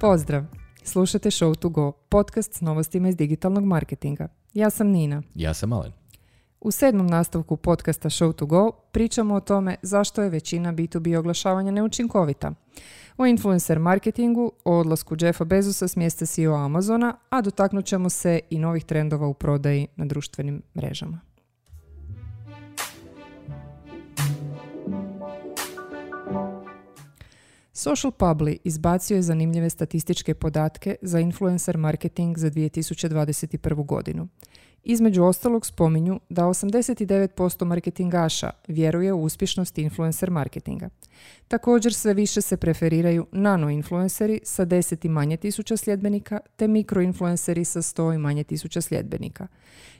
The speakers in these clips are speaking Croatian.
Pozdrav! Slušate Show to Go, podcast s novostima iz digitalnog marketinga. Ja sam Nina. Ja sam Alen. U sedmom nastavku podcasta Show to Go pričamo o tome zašto je većina B2B oglašavanja neučinkovita. O influencer marketingu, o odlasku Jeffa Bezosa s mjesta CEO Amazona, a dotaknut ćemo se i novih trendova u prodaji na društvenim mrežama. Social Publi izbacio je zanimljive statističke podatke za influencer marketing za 2021. godinu. Između ostalog spominju da 89% marketingaša vjeruje u uspješnost influencer marketinga. Također sve više se preferiraju nano-influenceri sa 10 i manje tisuća sljedbenika te mikroinfluenceri sa 100 i manje tisuća sljedbenika.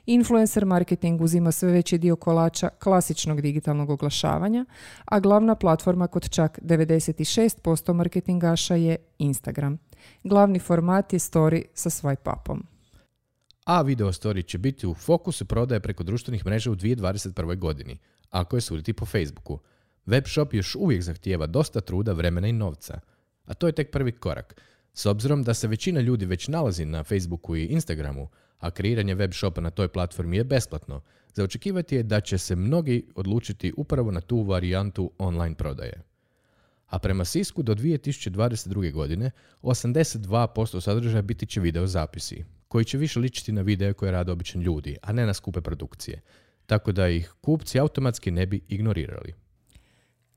Influencer marketing uzima sve veći dio kolača klasičnog digitalnog oglašavanja, a glavna platforma kod čak 96% marketingaša je Instagram. Glavni format je story sa swipe upom a video story će biti u fokusu prodaje preko društvenih mreža u 2021. godini, ako je suditi po Facebooku. Webshop još uvijek zahtijeva dosta truda, vremena i novca. A to je tek prvi korak. S obzirom da se većina ljudi već nalazi na Facebooku i Instagramu, a kreiranje webshopa na toj platformi je besplatno, za očekivati je da će se mnogi odlučiti upravo na tu varijantu online prodaje. A prema Sisku do 2022. godine 82% sadržaja biti će video zapisi, koji će više ličiti na videe koje rade obični ljudi, a ne na skupe produkcije, tako da ih kupci automatski ne bi ignorirali.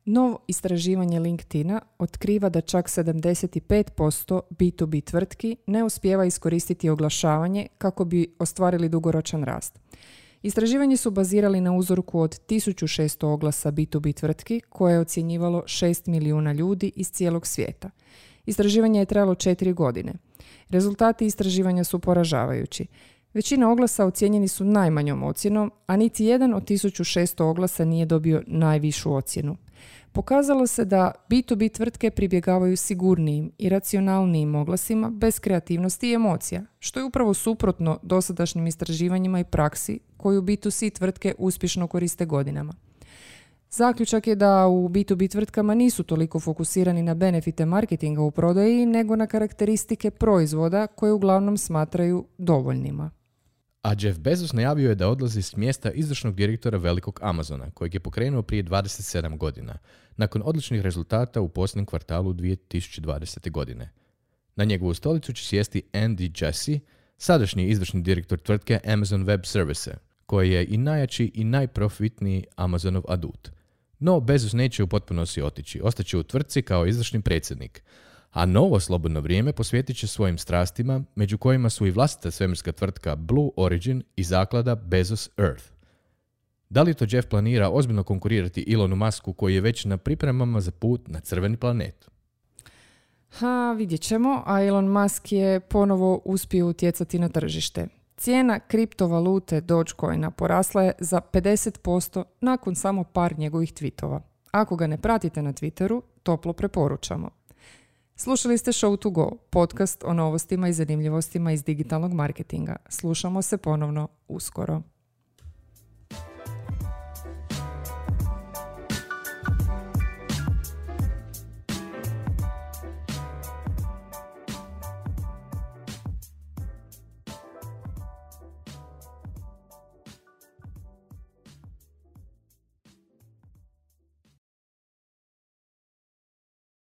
Novo istraživanje LinkedIna otkriva da čak 75% B2B tvrtki ne uspijeva iskoristiti oglašavanje kako bi ostvarili dugoročan rast. Istraživanje su bazirali na uzorku od 1600 oglasa B2B tvrtki koje je ocjenjivalo 6 milijuna ljudi iz cijelog svijeta. Istraživanje je trajalo četiri godine. Rezultati istraživanja su poražavajući. Većina oglasa ocijenjeni su najmanjom ocjenom, a niti jedan od 1600 oglasa nije dobio najvišu ocjenu. Pokazalo se da B2B tvrtke pribjegavaju sigurnijim i racionalnijim oglasima bez kreativnosti i emocija, što je upravo suprotno dosadašnjim istraživanjima i praksi koju B2C tvrtke uspješno koriste godinama. Zaključak je da u B2B tvrtkama nisu toliko fokusirani na benefite marketinga u prodaji, nego na karakteristike proizvoda koje uglavnom smatraju dovoljnima. A Jeff Bezos najavio je da odlazi s mjesta izvršnog direktora velikog Amazona, kojeg je pokrenuo prije 27 godina, nakon odličnih rezultata u posljednjem kvartalu 2020. godine. Na njegovu stolicu će sjesti Andy Jassy, sadašnji izvršni direktor tvrtke Amazon Web Service, koji je i najjači i najprofitniji Amazonov adut – no, Bezos neće u potpunosti otići, ostaće u tvrtci kao izvršni predsjednik. A novo slobodno vrijeme posvjetit će svojim strastima, među kojima su i vlastita svemirska tvrtka Blue Origin i zaklada Bezos Earth. Da li to Jeff planira ozbiljno konkurirati Elonu Musku koji je već na pripremama za put na crveni planet? Ha, vidjet ćemo, a Elon Musk je ponovo uspio utjecati na tržište. Cijena kriptovalute Dogecoina porasla je za 50% nakon samo par njegovih tweetova. Ako ga ne pratite na Twitteru, toplo preporučamo. Slušali ste Show to Go, podcast o novostima i zanimljivostima iz digitalnog marketinga. Slušamo se ponovno uskoro.